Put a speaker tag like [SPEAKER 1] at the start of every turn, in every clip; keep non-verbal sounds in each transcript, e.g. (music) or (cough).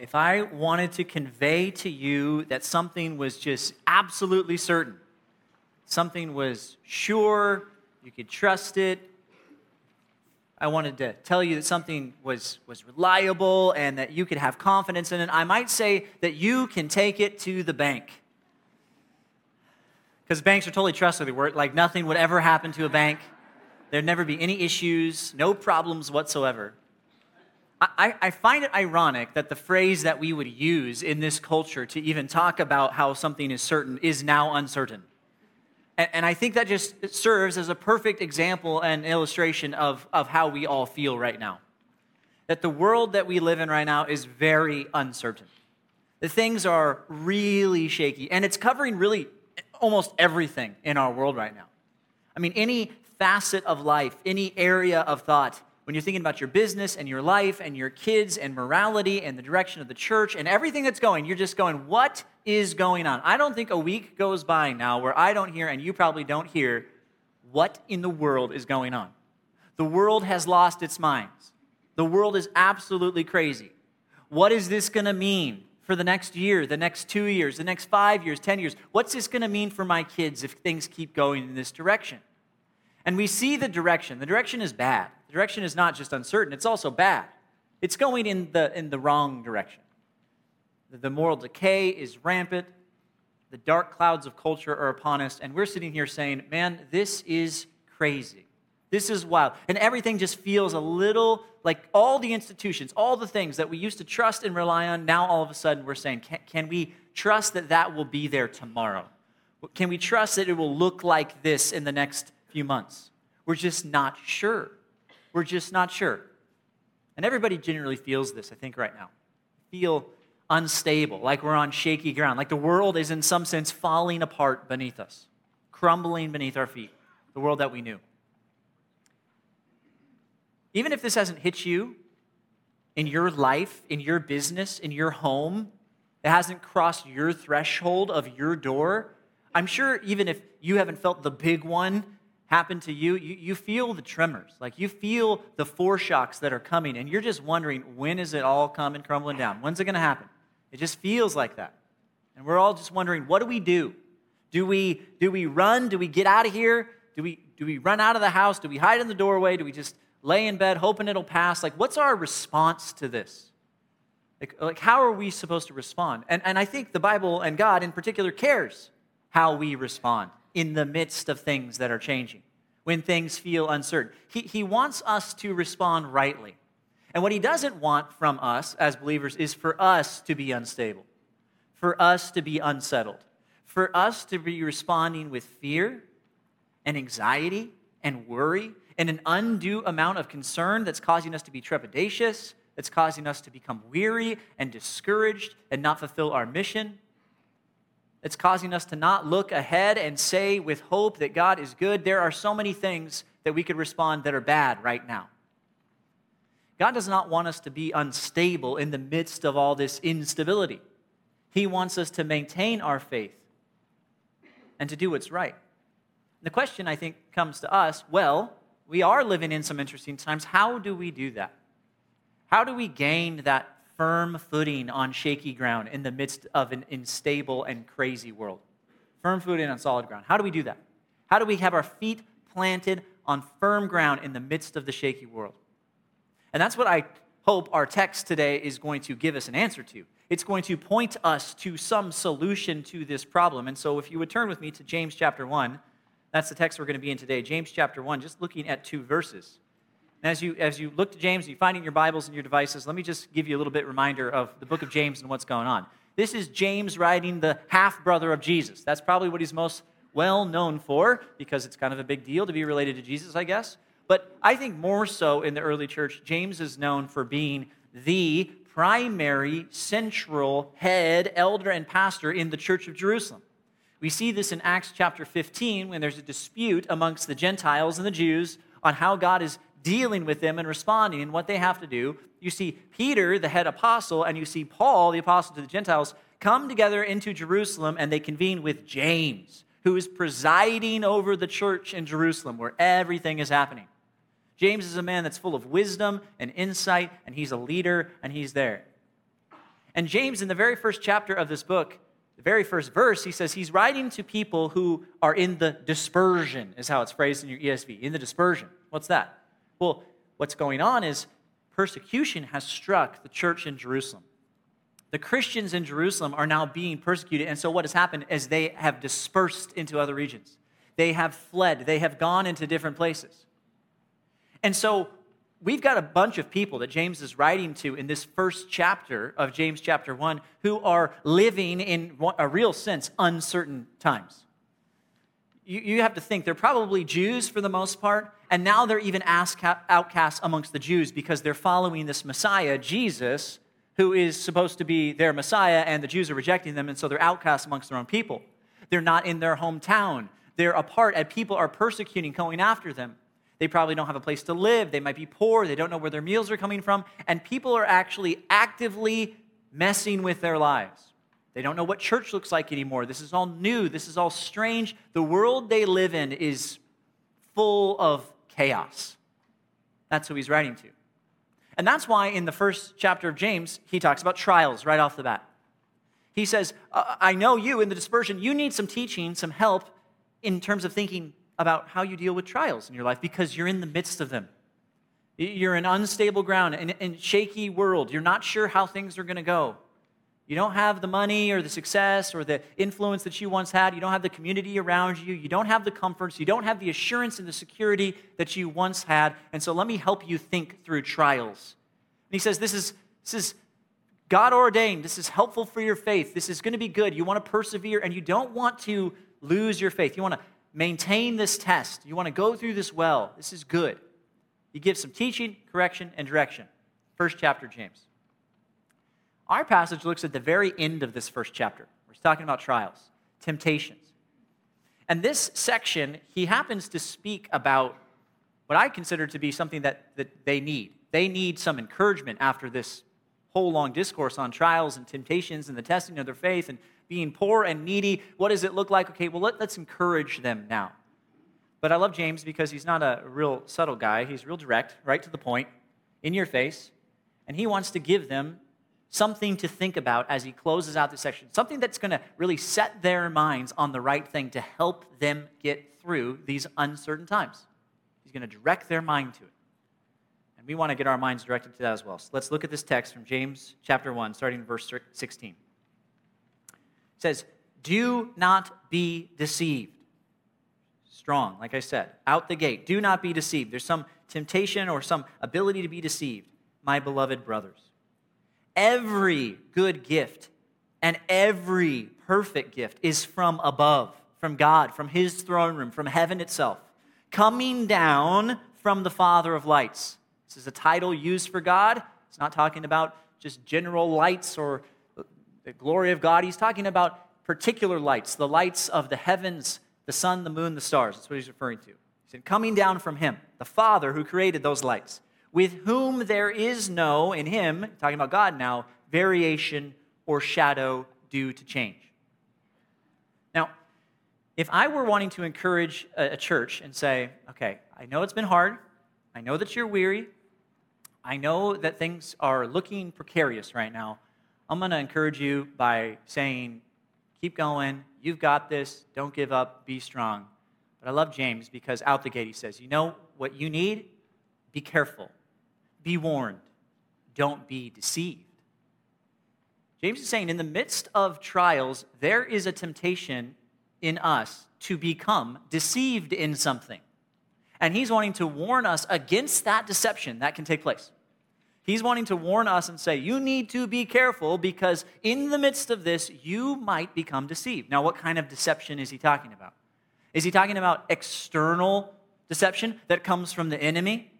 [SPEAKER 1] if I wanted to convey to you that something was just absolutely certain, something was sure, you could trust it, I wanted to tell you that something was, was reliable and that you could have confidence in it, I might say that you can take it to the bank. Because banks are totally trustworthy. Like nothing would ever happen to a bank. There'd never be any issues, no problems whatsoever. I, I, find it ironic that the phrase that we would use in this culture to even talk about how something is certain is now uncertain. And, and I think that just serves as a perfect example and illustration of, of how we all feel right now. That the world that we live in right now is very uncertain. The things are really shaky, and it's covering really almost everything in our world right now. I mean, any facet of life, any area of thought when you're thinking about your business and your life and your kids and morality and the direction of the church and everything that's going, you're just going, what is going on? I don't think a week goes by now where I don't hear, and you probably don't hear, what in the world is going on. The world has lost its minds. The world is absolutely crazy. What is this going to mean for the next year, the next two years, the next five years, 10 years? What's this going to mean for my kids if things keep going in this direction? And we see the direction. The direction is bad. The direction is not just uncertain, it's also bad. It's going in the, in the wrong direction. The moral decay is rampant. The dark clouds of culture are upon us. And we're sitting here saying, man, this is crazy. This is wild. And everything just feels a little like all the institutions, all the things that we used to trust and rely on, now all of a sudden we're saying, can, can we trust that that will be there tomorrow? Can we trust that it will look like this in the next few months? We're just not sure. We're just not sure. And everybody generally feels this, I think, right now. Feel unstable, like we're on shaky ground, like the world is in some sense falling apart beneath us, crumbling beneath our feet, the world that we knew. Even if this hasn't hit you in your life, in your business, in your home, it hasn't crossed your threshold of your door, I'm sure even if you haven't felt the big one happen to you, you, you feel the tremors. Like you feel the foreshocks that are coming, and you're just wondering, when is it all coming crumbling down? When's it going to happen? It just feels like that. And we're all just wondering, what do we do? Do we, do we run? Do we get out of here? Do we, do we run out of the house? Do we hide in the doorway? Do we just lay in bed hoping it'll pass? Like, what's our response to this? Like, like how are we supposed to respond? And, and I think the Bible and God in particular cares how we respond in the midst of things that are changing, when things feel uncertain. He, he wants us to respond rightly. And what he doesn't want from us as believers is for us to be unstable, for us to be unsettled, for us to be responding with fear and anxiety and worry and an undue amount of concern that's causing us to be trepidatious, that's causing us to become weary and discouraged and not fulfill our mission. It's causing us to not look ahead and say with hope that God is good. There are so many things that we could respond that are bad right now. God does not want us to be unstable in the midst of all this instability. He wants us to maintain our faith and to do what's right. The question, I think, comes to us well, we are living in some interesting times. How do we do that? How do we gain that firm footing on shaky ground in the midst of an unstable and crazy world. Firm footing on solid ground. How do we do that? How do we have our feet planted on firm ground in the midst of the shaky world? And that's what I hope our text today is going to give us an answer to. It's going to point us to some solution to this problem. And so, if you would turn with me to James chapter 1, that's the text we're going to be in today. James chapter 1, just looking at two verses. And as you, as you look to James, you find it in your Bibles and your devices, let me just give you a little bit reminder of the book of James and what's going on. This is James writing the half brother of Jesus. That's probably what he's most well known for because it's kind of a big deal to be related to Jesus, I guess. But I think more so in the early church, James is known for being the primary, central head, elder, and pastor in the church of Jerusalem. We see this in Acts chapter 15 when there's a dispute amongst the Gentiles and the Jews on how God is dealing with them and responding and what they have to do. You see Peter, the head apostle, and you see Paul, the apostle to the Gentiles, come together into Jerusalem and they convene with James, who is presiding over the church in Jerusalem where everything is happening. James is a man that's full of wisdom and insight, and he's a leader, and he's there. And James, in the very first chapter of this book, the very first verse, he says he's writing to people who are in the dispersion, is how it's phrased in your ESV, in the dispersion. What's that? Well, what's going on is persecution has struck the church in Jerusalem. The Christians in Jerusalem are now being persecuted, and so what has happened is they have dispersed into other regions. They have fled, they have gone into different places. And so we've got a bunch of people that James is writing to in this first chapter of James chapter 1 who are living in a real sense uncertain times. You, you have to think they're probably Jews for the most part, and now they're even outcasts amongst the Jews because they're following this Messiah, Jesus, who is supposed to be their Messiah, and the Jews are rejecting them, and so they're outcasts amongst their own people. They're not in their hometown. They're apart, and people are persecuting, going after them. They probably don't have a place to live. They might be poor. They don't know where their meals are coming from. And people are actually actively messing with their lives. They don't know what church looks like anymore. This is all new. This is all strange. The world they live in is full of chaos. That's who he's writing to. And that's why in the first chapter of James, he talks about trials right off the bat. He says, uh, I know you in the dispersion, you need some teaching, some help in terms of thinking about how you deal with trials in your life because you're in the midst of them. You're in unstable ground and in shaky world. You're not sure how things are going to go. You don't have the money or the success or the influence that you once had. You don't have the community around you. You don't have the comforts. You don't have the assurance and the security that you once had. And so let me help you think through trials. And he says, This is, this is God ordained. This is helpful for your faith. This is going to be good. You want to persevere and you don't want to lose your faith. You want to maintain this test. You want to go through this well. This is good. He gives some teaching, correction, and direction. First chapter, James. Our passage looks at the very end of this first chapter. We're talking about trials, temptations. And this section, he happens to speak about what I consider to be something that, that they need. They need some encouragement after this whole long discourse on trials and temptations and the testing of their faith and being poor and needy. What does it look like? Okay, well, let, us encourage them now. But I love James because he's not a real subtle guy. He's real direct, right to the point, in your face. And he wants to give them something to think about as he closes out this section, something that's going to really set their minds on the right thing to help them get through these uncertain times. He's going to direct their mind to it. And we want to get our minds directed to that as well. So let's look at this text from James chapter 1, starting in verse 16. It says, Do not be deceived. Strong, like I said, out the gate. Do not be deceived. There's some temptation or some ability to be deceived, my beloved brothers. Every good gift and every perfect gift is from above, from God, from His throne room, from heaven itself, coming down from the Father of lights. This is a title used for God. It's not talking about just general lights or the glory of God. He's talking about particular lights, the lights of the heavens, the sun, the moon, the stars. That's what he's referring to. He said, coming down from him, the Father who created those lights, with whom there is no, in him, talking about God now, variation or shadow due to change. Now, if I were wanting to encourage a, church and say, okay, I know it's been hard, I know that you're weary, I know that things are looking precarious right now, I'm going to encourage you by saying, keep going. You've got this. Don't give up. Be strong. But I love James because out the gate he says, you know what you need? Be careful. Be warned. Don't be deceived. James is saying, in the midst of trials, there is a temptation in us to become deceived in something. And he's wanting to warn us against that deception that can take place. He's wanting to warn us and say, you need to be careful because in the midst of this, you might become deceived. Now, what kind of deception is he talking about? Is he talking about external deception that comes from the enemy?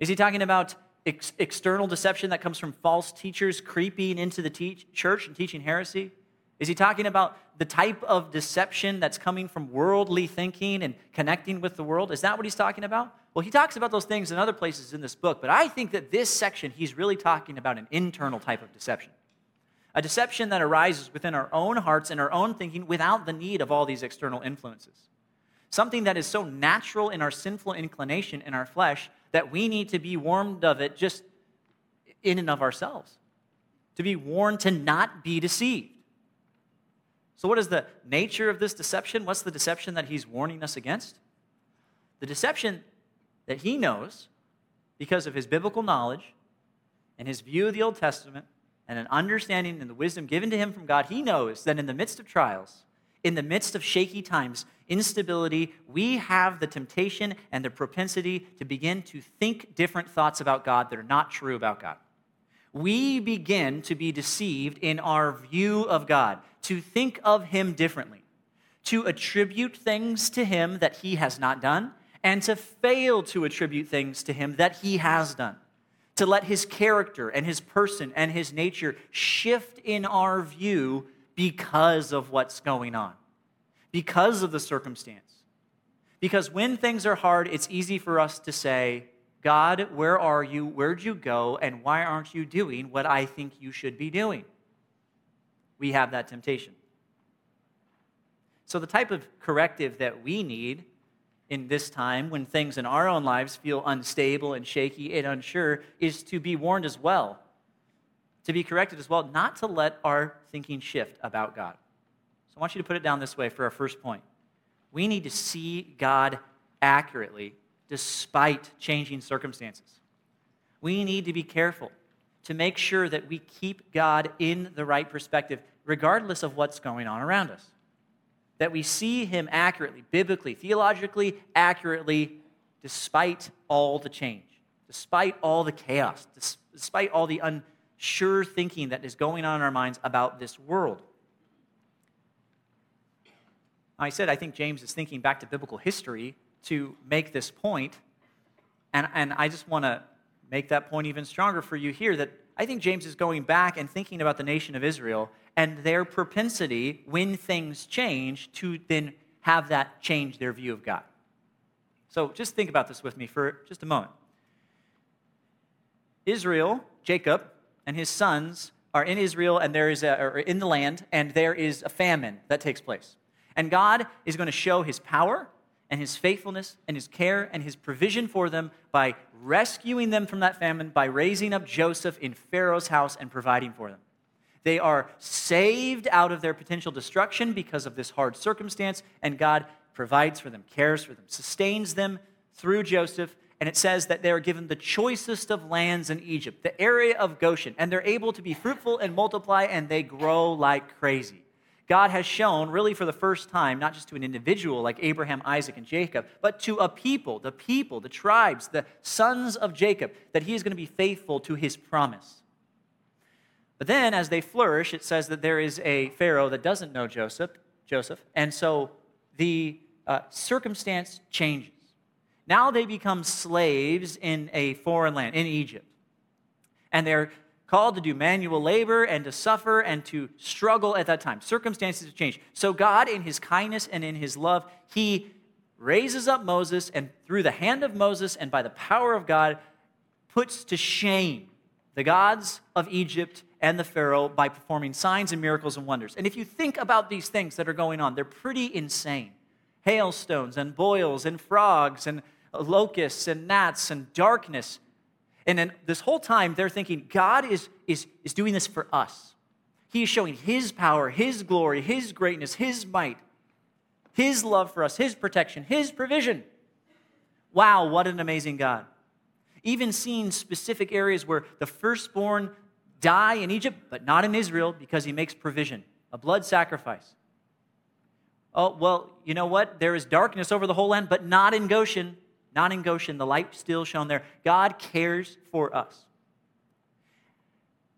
[SPEAKER 1] Is he talking about ex- external deception that comes from false teachers creeping into the church and teaching heresy? Is he talking about the type of deception that's coming from worldly thinking and connecting with the world? Is that what he's talking about? Well, he talks about those things in other places in this book, but I think that this section, he's really talking about an internal type of deception. A deception that arises within our own hearts and our own thinking without the need of all these external influences. Something that is so natural in our sinful inclination in our flesh that we need to be warned of it just in and of ourselves to be warned to not be deceived. So, what is the nature of this deception? What's the deception that he's warning us against? The deception that he knows because of his biblical knowledge and his view of the Old Testament and an understanding and the wisdom given to him from God, he knows that in the midst of trials, in the midst of shaky times, instability, we have the temptation and the propensity to begin to think different thoughts about God that are not true about God. We begin to be deceived in our view of God, to think of Him differently, to attribute things to Him that He has not done, and to fail to attribute things to Him that He has done to let his character and his person and his nature shift in our view because of what's going on, because of the circumstance. Because when things are hard, it's easy for us to say, God, where are you? Where'd you go? And why aren't you doing what I think you should be doing? We have that temptation. So, the type of corrective that we need in this time when things in our own lives feel unstable and shaky and unsure is to be warned as well, to be corrected as well, not to let our thinking shift about God. I want you to put it down this way for our first point. We need to see God accurately despite changing circumstances. We need to be careful to make sure that we keep God in the right perspective, regardless of what's going on around us that we see him accurately, biblically, theologically accurately, despite all the change, despite all the chaos, despite all the unsure thinking that is going on in our minds about this world. I said, I think James is thinking back to biblical history to make this point, and, and I just want to make that point even stronger for you here that I think James is going back and thinking about the nation of Israel and their propensity, when things change, to then have that change their view of God. So just think about this with me for just a moment. Israel, Jacob, and his sons are in Israel and there is a, in the land, and there is a famine that takes place. And God is going to show his power and his faithfulness and his care and his provision for them by rescuing them from that famine, by raising up Joseph in Pharaoh's house and providing for them. They are saved out of their potential destruction because of this hard circumstance, and God provides for them, cares for them, sustains them through Joseph. And it says that they are given the choicest of lands in Egypt, the area of Goshen, and they're able to be fruitful and multiply, and they grow like crazy. God has shown, really for the first time, not just to an individual like Abraham, Isaac, and Jacob, but to a people, the people, the tribes, the sons of Jacob, that he is going to be faithful to his promise. But then, as they flourish, it says that there is a Pharaoh that doesn't know Joseph, Joseph, and so the uh, circumstance changes. Now they become slaves in a foreign land, in Egypt. And they're called to do manual labor and to suffer and to struggle at that time. Circumstances have changed. So, God, in his kindness and in his love, he raises up Moses, and through the hand of Moses and by the power of God, puts to shame the gods of Egypt and the Pharaoh by performing signs and miracles and wonders. And if you think about these things that are going on, they're pretty insane hailstones and boils and frogs and locusts and gnats and darkness. And then this whole time, they're thinking God is, is, is doing this for us. He is showing His power, His glory, His greatness, His might, His love for us, His protection, His provision. Wow, what an amazing God. Even seeing specific areas where the firstborn die in Egypt, but not in Israel because he makes provision a blood sacrifice. Oh, well, you know what? There is darkness over the whole land, but not in Goshen. Not in Goshen. The light still shone there. God cares for us.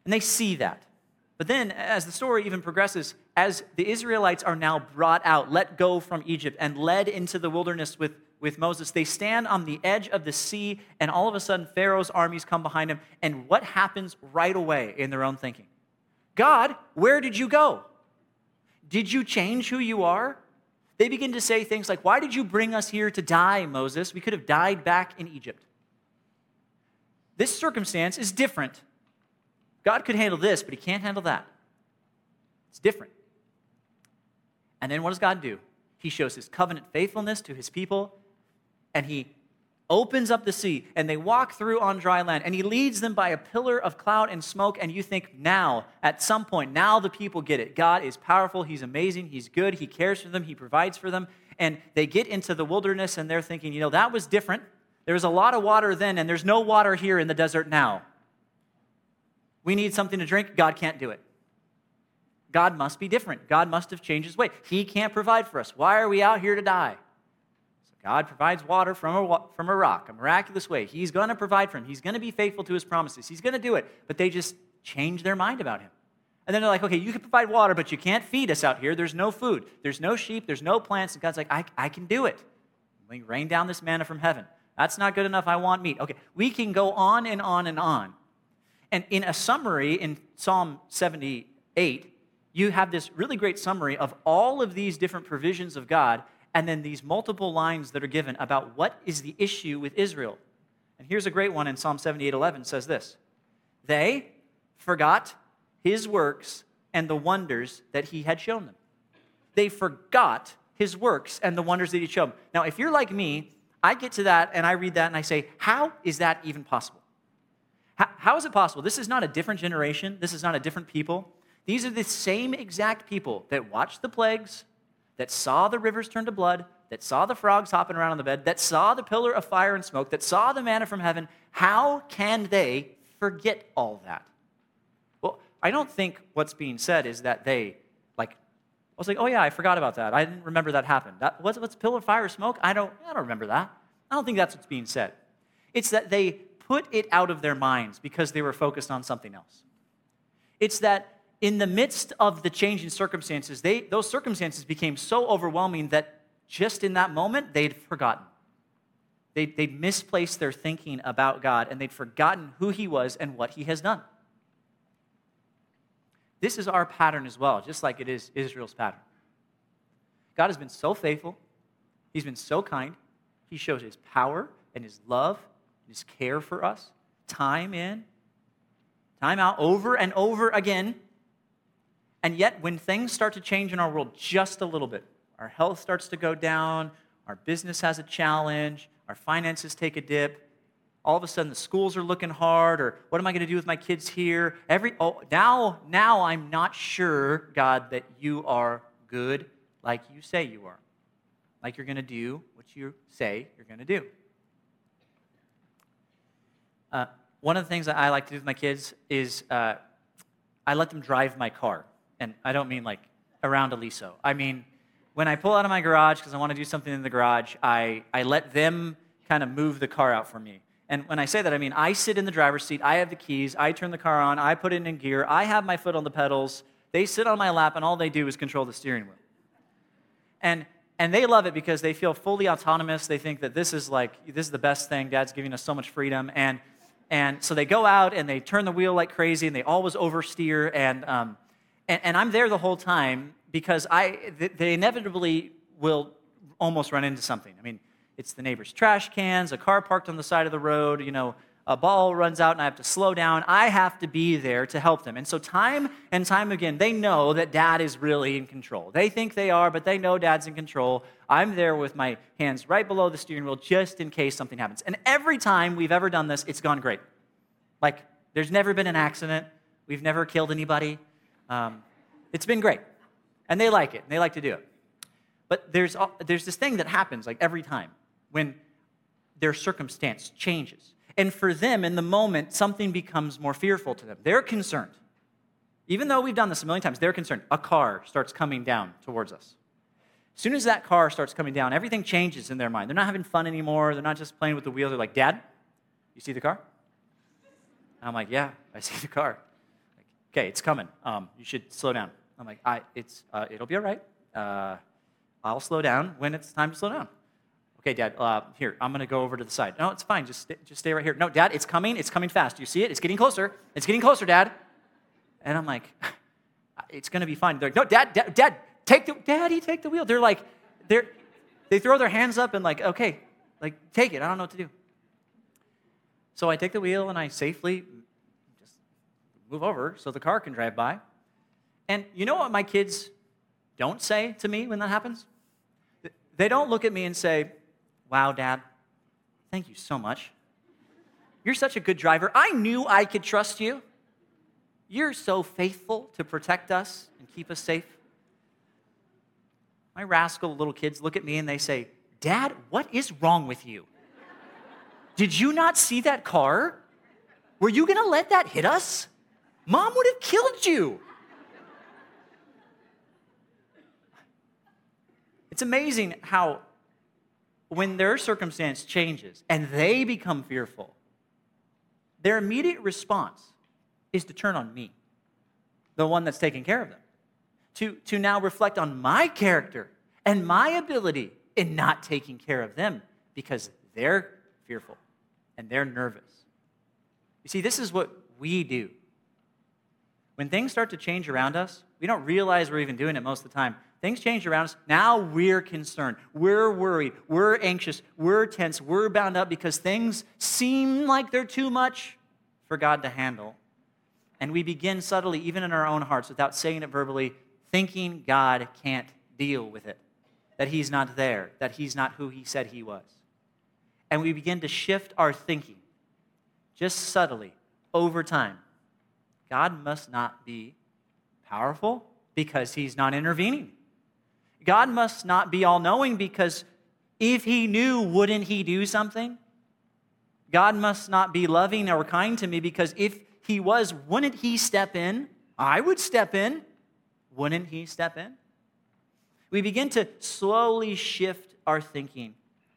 [SPEAKER 1] And they see that. But then, as the story even progresses, as the Israelites are now brought out, let go from Egypt, and led into the wilderness with with Moses, they stand on the edge of the sea, and all of a sudden, Pharaoh's armies come behind them. And what happens right away in their own thinking? God, where did you go? Did you change who you are? They begin to say things like, Why did you bring us here to die, Moses? We could have died back in Egypt. This circumstance is different. God could handle this, but he can't handle that. It's different. And then what does God do? He shows his covenant faithfulness to his people and he opens up the sea, and they walk through on dry land, and he leads them by a pillar of cloud and smoke. And you think, now, at some point, now the people get it. God is powerful, he's amazing, he's good, he cares for them, he provides for them. And they get into the wilderness, and they're thinking, you know, that was different. There was a lot of water then, and there's no water here in the desert now. We need something to drink. God can't do it. God must be different. God must have changed his way. He can't provide for us. Why are we out here to die? God provides water from a, from a rock, a miraculous way. He's going to provide for him. He's going to be faithful to his promises. He's going to do it. But they just change their mind about him. And then they're like, okay, you can provide water, but you can't feed us out here. There's no food. There's no sheep. There's no plants. And God's like, I, I can do it. Rain down this manna from heaven. That's not good enough. I want meat. Okay, we can go on and on and on. And in a summary in Psalm 78, you have this really great summary of all of these different provisions of God and then these multiple lines that are given about what is the issue with Israel. And here's a great one in Psalm 78:11 says this. They forgot his works and the wonders that he had shown them. They forgot his works and the wonders that he showed them. Now, if you're like me, I get to that and I read that and I say, how is that even possible? how, how is it possible? This is not a different generation. This is not a different people. These are the same exact people that watched the plagues, that saw the rivers turn to blood, that saw the frogs hopping around on the bed, that saw the pillar of fire and smoke, that saw the manna from heaven, how can they forget all that? Well, I don't think what's being said is that they, like, I was like, oh yeah, I forgot about that. I didn't remember that happened. That, what's, what's pillar of fire smoke? I don't, I don't remember that. I don't think that's what's being said. It's that they put it out of their minds because they were focused on something else. It's that in the midst of the changing circumstances, they, those circumstances became so overwhelming that just in that moment, they'd forgotten. They'd, they'd misplaced their thinking about God and they'd forgotten who He was and what He has done. This is our pattern as well, just like it is Israel's pattern. God has been so faithful, He's been so kind, He shows His power and His love, and His care for us, time in, time out, over and over again. And yet, when things start to change in our world just a little bit, our health starts to go down, our business has a challenge, our finances take a dip, all of a sudden the schools are looking hard, or what am I going to do with my kids here? Every oh, now, now I'm not sure, God, that you are good like you say you are, like you're going to do what you say you're going to do. Uh, one of the things that I like to do with my kids is uh, I let them drive my car and I don't mean like around Aliso. I mean, when I pull out of my garage because I want to do something in the garage, I, I let them kind of move the car out for me. And when I say that, I mean I sit in the driver's seat, I have the keys, I turn the car on, I put it in gear, I have my foot on the pedals, they sit on my lap, and all they do is control the steering wheel. And and they love it because they feel fully autonomous. They think that this is like this is the best thing. Dad's giving us so much freedom, and and so they go out and they turn the wheel like crazy, and they always oversteer. And um, and, and I'm there the whole time because I, they inevitably will almost run into something. I mean, it's the neighbor's trash cans, a car parked on the side of the road, you know, a ball runs out and I have to slow down. I have to be there to help them. And so, time and time again, they know that dad is really in control. They think they are, but they know dad's in control. I'm there with my hands right below the steering wheel just in case something happens. And every time we've ever done this, it's gone great. Like, there's never been an accident, we've never killed anybody. Um, it's been great. And they like it, and they like to do it. But there's, there's this thing that happens like every time when their circumstance changes. And for them, in the moment, something becomes more fearful to them. They're concerned. Even though we've done this a million times, they're concerned. A car starts coming down towards us. As soon as that car starts coming down, everything changes in their mind. They're not having fun anymore. They're not just playing with the wheels. They're like, Dad, you see the car? And I'm like, Yeah, I see the car okay, it's coming. Um, you should slow down. I'm like, I, it's, uh, it'll be all right. Uh, I'll slow down when it's time to slow down. Okay, Dad, uh, here, I'm going to go over to the side. No, it's fine. Just, just stay right here. No, Dad, it's coming. It's coming fast. You see it? It's getting closer. It's getting closer, Dad. And I'm like, it's going to be fine. They're like, no, Dad, Dad, Dad, take the, Daddy, take the wheel. They're like, they're, they throw their hands up and like, okay, like, take it. I don't know what to do. So I take the wheel and I safely move over so the car can drive by. And you know what my kids don't say to me when that happens? They don't look at me and say, Wow, dad, Thank you so much. You're such a good driver. I knew I could trust you. You're so faithful to protect us and keep us safe. My rascal little kids look at me and they say, Dad, what is wrong with you? Did you not see that car? Were you gonna let that hit us? Mom would have killed you. It's amazing how, when their circumstance changes and they become fearful, their immediate response is to turn on me, the one that's taking care of them, to, to now reflect on my character and my ability in not taking care of them because they're fearful and they're nervous. You see, this is what we do. When things start to change around us, we don't realize we're even doing it most of the time. Things change around us. Now we're concerned. We're worried. We're anxious. We're tense. We're bound up because things seem like they're too much for God to handle. And we begin subtly, even in our own hearts, without saying it verbally, thinking God can't deal with it, that He's not there, that He's not who He said He was. And we begin to shift our thinking just subtly over time. God must not be powerful because He's not intervening. God must not be all knowing because if He knew, wouldn't He do something? God must not be loving or kind to me because if He was, wouldn't He step in? I would step in. Wouldn't He step in? We begin to slowly shift our thinking,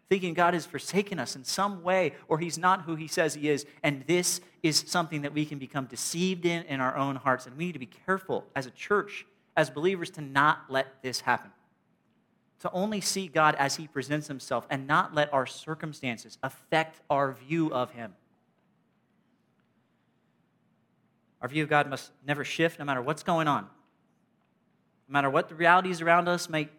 [SPEAKER 1] thinking God has forsaken us in some way or He's not who He says He is. And this is something that we can become deceived in in our own hearts. And we need to be careful as a church, as believers, to not let this happen to only see God as He presents Himself and not let our circumstances affect our view of Him. Our view of God must never shift no matter what's going on. No matter what the realities around us may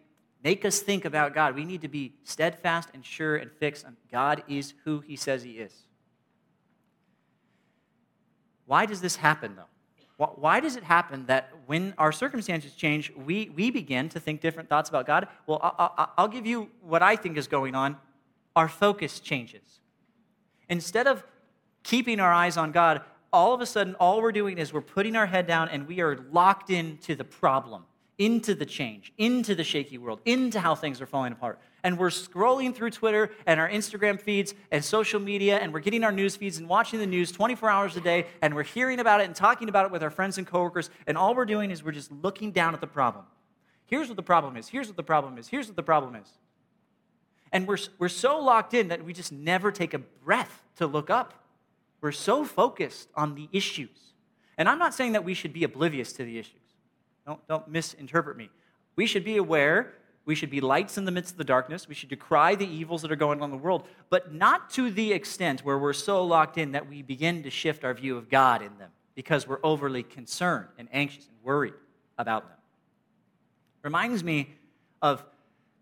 [SPEAKER 1] make us think about God, we need to be steadfast and sure and fixed on God is who He says He is. Why does this happen, though? Why does it happen that when our circumstances change, we, we begin to think different thoughts about God? Well, I'll, I'll give you what I think is going on. Our focus changes. Instead of keeping our eyes on God, all of a sudden, all we're doing is we're putting our head down and we are locked into the problem, into the change, into the shaky world, into how things are falling apart and we're scrolling through Twitter and our Instagram feeds and social media, and we're getting our news feeds and watching the news 24 hours a day, and we're hearing about it and talking about it with our friends and coworkers, and all we're doing is we're just looking down at the problem. Here's what the problem is. Here's what the problem is. Here's what the problem is. And we're, we're so locked in that we just never take a breath to look up. We're so focused on the issues. And I'm not saying that we should be oblivious to the issues. Don't, don't misinterpret me. We should be aware we should be lights in the midst of the darkness. We should decry the evils that are going on in the world, but not to the extent where we're so locked in that we begin to shift our view of God in them because we're overly concerned and anxious and worried about them. Reminds me of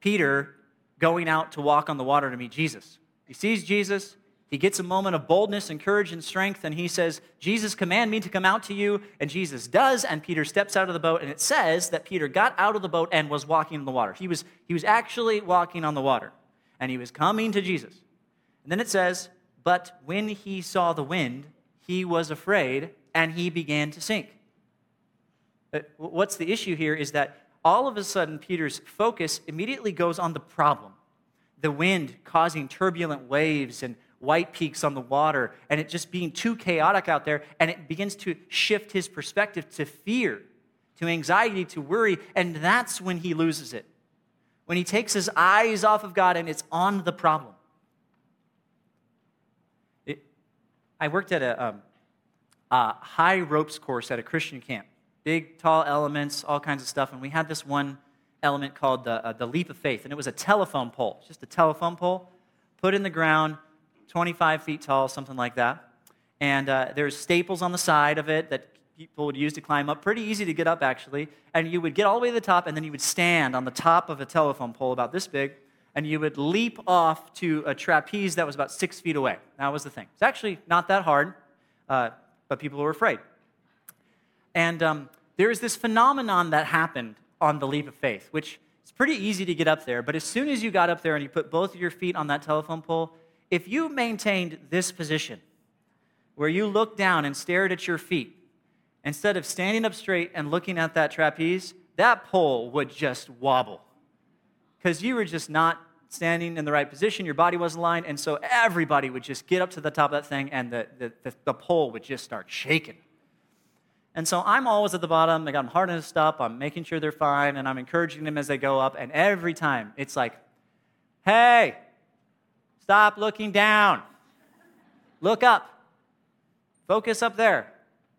[SPEAKER 1] Peter going out to walk on the water to meet Jesus. He sees Jesus, he gets a moment of boldness and courage and strength, and he says, Jesus, command me to come out to you. And Jesus does, and Peter steps out of the boat, and it says that Peter got out of the boat and was walking in the water. He was, he was actually walking on the water, and he was coming to Jesus. And then it says, But when he saw the wind, he was afraid, and he began to sink. Uh, what's the issue here is that all of a sudden, Peter's focus immediately goes on the problem the wind causing turbulent waves and white peaks on the water and it just being too chaotic out there and it begins to shift his perspective to fear to anxiety to worry and that's when he loses it. When he takes his eyes off of god and it's on the problem. It, i worked at a, um, a high ropes course at a christian camp. Big tall elements all kinds of stuff and we had this one element called the, uh, the leap of faith and it was a telephone pole just a telephone pole put in the ground 25 feet tall, something like that. And uh, there's staples on the side of it that people would use to climb up. Pretty easy to get up, actually. And you would get all the way to the top, and then you would stand on the top of a telephone pole about this big, and you would leap off to a trapeze that was about six feet away. That was the thing. It's actually not that hard, uh, but people were afraid. And um, there is this phenomenon that happened on the leap of faith, which it's pretty easy to get up there, but as soon as you got up there and you put both of your feet on that telephone pole, if you maintained this position, where you look down and stared at your feet, instead of standing up straight and looking at that trapeze, that pole would just wobble. Because you were just not standing in the right position, your body wasn't aligned, and so everybody would just get up to the top of that thing and the, the, the, the pole would just start shaking. And so I'm always at the bottom. I got them harnessed up. I'm making sure they're fine, and I'm encouraging them as they go up. And every time it's like, hey, stop looking down. Look up. Focus up there.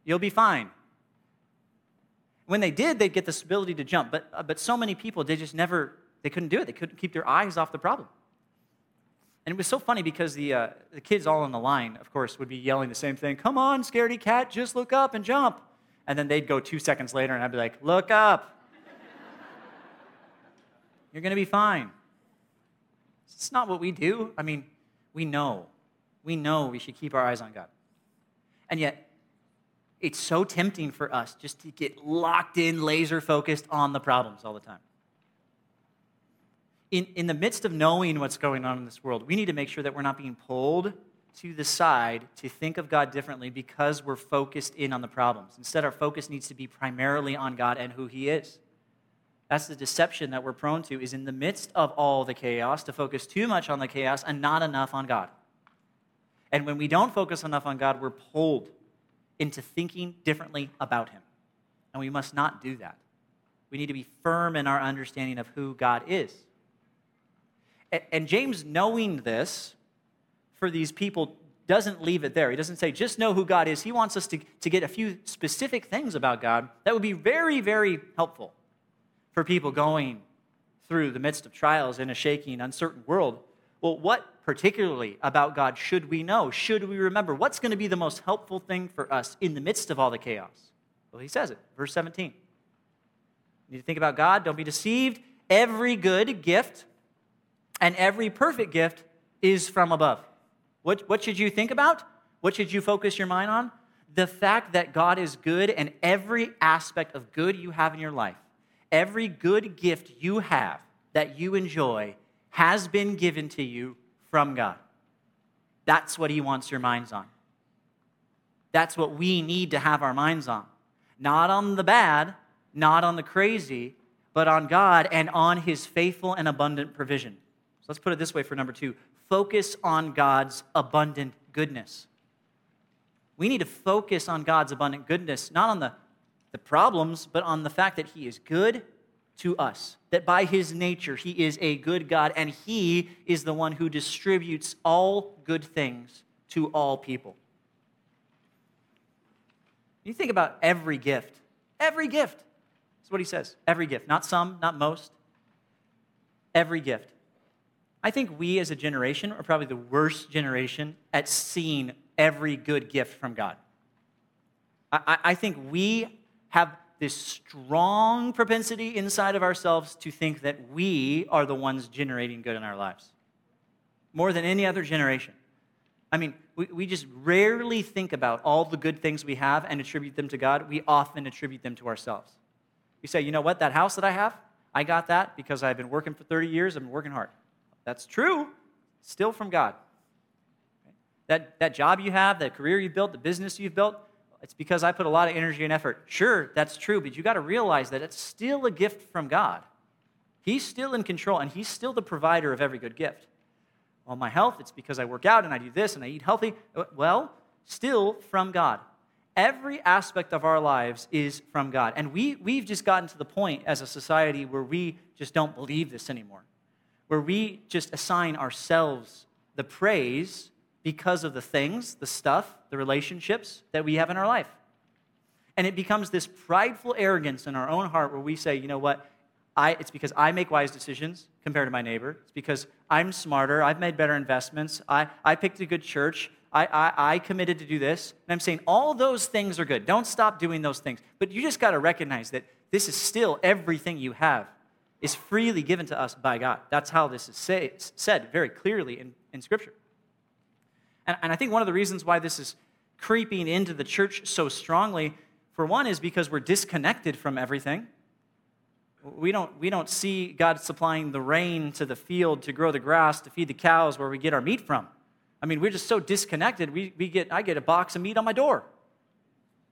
[SPEAKER 1] You'll be fine. When they did, they'd get this ability to jump. But, uh, but so many people, they just never, they couldn't do it. They couldn't keep their eyes off the problem. And it was so funny because the, uh, the kids all on the line, of course, would be yelling the same thing Come on, scaredy cat, just look up and jump. And then they'd go two seconds later and I'd be like, Look up. (laughs) You're going to be fine. It's not what we do. I mean, we know. We know we should keep our eyes on God. And yet, it's so tempting for us just to get locked in, laser focused on the problems all the time. In, in the midst of knowing what's going on in this world, we need to make sure that we're not being pulled to the side to think of God differently because we're focused in on the problems. Instead, our focus needs to be primarily on God and who He is. That's the deception that we're prone to, is in the midst of all the chaos, to focus too much on the chaos and not enough on God. And when we don't focus enough on God, we're pulled into thinking differently about Him. And we must not do that. We need to be firm in our understanding of who God is. And James, knowing this, for these people doesn't leave it there. He doesn't say, just know who God is. He wants us to, to get a few specific things about God that would be very, very helpful for people going through the midst of trials in a shaking, uncertain world. Well, what particularly about God should we know? Should we remember? What's going to be the most helpful thing for us in the midst of all the chaos? Well, he says it, verse 17. You need to think about God. Don't be deceived. Every good gift and every perfect gift is from above what, what should you think about? What should you focus your mind on? The fact that God is good and every aspect of good you have in your life, every good gift you have that you enjoy has been given to you from God. That's what He wants your minds on. That's what we need to have our minds on. Not on the bad, not on the crazy, but on God and on His faithful and abundant provision. So let's put it this way for number two focus on God's abundant goodness. We need to focus on God's abundant goodness, not on the, the problems, but on the fact that He is good to us. That by His nature, He is a good God, and He is the one who distributes all good things to all people. You think about every gift, every gift. That's what He says. Every gift. Not some, not most. Every gift. I think we as a generation are probably the worst generation at seeing every good gift from God. I, I think we have this strong propensity inside of ourselves to think that we are the ones generating good in our lives more than any other generation. I mean, we, we just rarely think about all the good things we have and attribute them to God. We often attribute them to ourselves. We say, you know what, that house that I have, I got that because I've been working for 30 years, I've been working hard. That's true, still from God. That, that job you have, that career you built, the business you've built, it's because I put a lot of energy and effort. Sure, that's true, but you got to realize that it's still a gift from God. He's still in control, and He's still the provider of every good gift. Well, my health, it's because I work out and I do this and I eat healthy. Uh, well, still from God. Every aspect of our lives is from God. And we, we've just gotten to the point as a society where we just don't believe this anymore where we just assign ourselves the praise because of the things, the stuff, the relationships that we have in our life. And it becomes this prideful arrogance in our own heart where we say, you know what? I, it's because I make wise decisions compared to my neighbor. It's because I'm smarter. I've made better investments. I, I picked a good church. I, I, I committed to do this. And I'm saying all those things are good. Don't stop doing those things. But you just got to recognize that this is still everything you have is freely given to us by God. That's how this is say, said very clearly in, in Scripture. And, and I think one of the reasons why this is creeping into the church so strongly, for one, is because we're disconnected from everything. We don't, we don't see God supplying the rain to the field to grow the grass, to feed the cows where we get our meat from. I mean, we're just so disconnected. We, we get, I get a box of meat on my door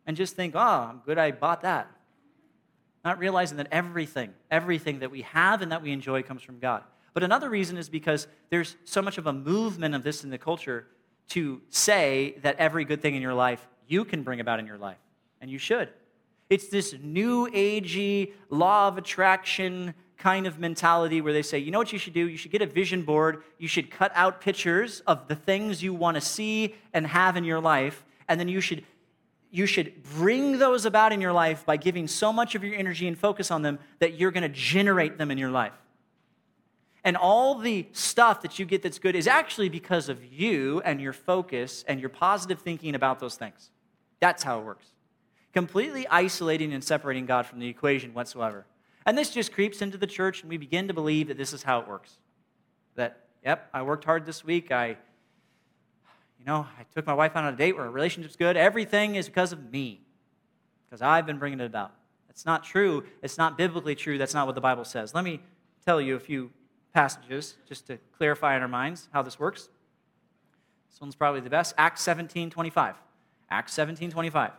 [SPEAKER 1] and just think, oh, I'm good I bought that. Not realizing that everything, everything that we have and that we enjoy comes from God. But another reason is because there's so much of a movement of this in the culture to say that every good thing in your life you can bring about in your life, and you should. It's this new agey law of attraction kind of mentality where they say, you know what you should do? You should get a vision board. You should cut out pictures of the things you want to see and have in your life, and then you should you should bring those about in your life by giving so much of your energy and focus on them that you're going to generate them in your life. And all the stuff that you get that's good is actually because of you and your focus and your positive thinking about those things. That's how it works. Completely isolating and separating God from the equation whatsoever. And this just creeps into the church, and we begin to believe that this is how it works. That, yep, I worked hard this week. I you know, I took my wife out on a date where our relationship's good. Everything is because of me, because I've been bringing it about. That's not true. It's not biblically true. That's not what the Bible says. Let me tell you a few passages just to clarify in our minds how this works. This one's probably the best. Acts 17 25. Acts 17 25.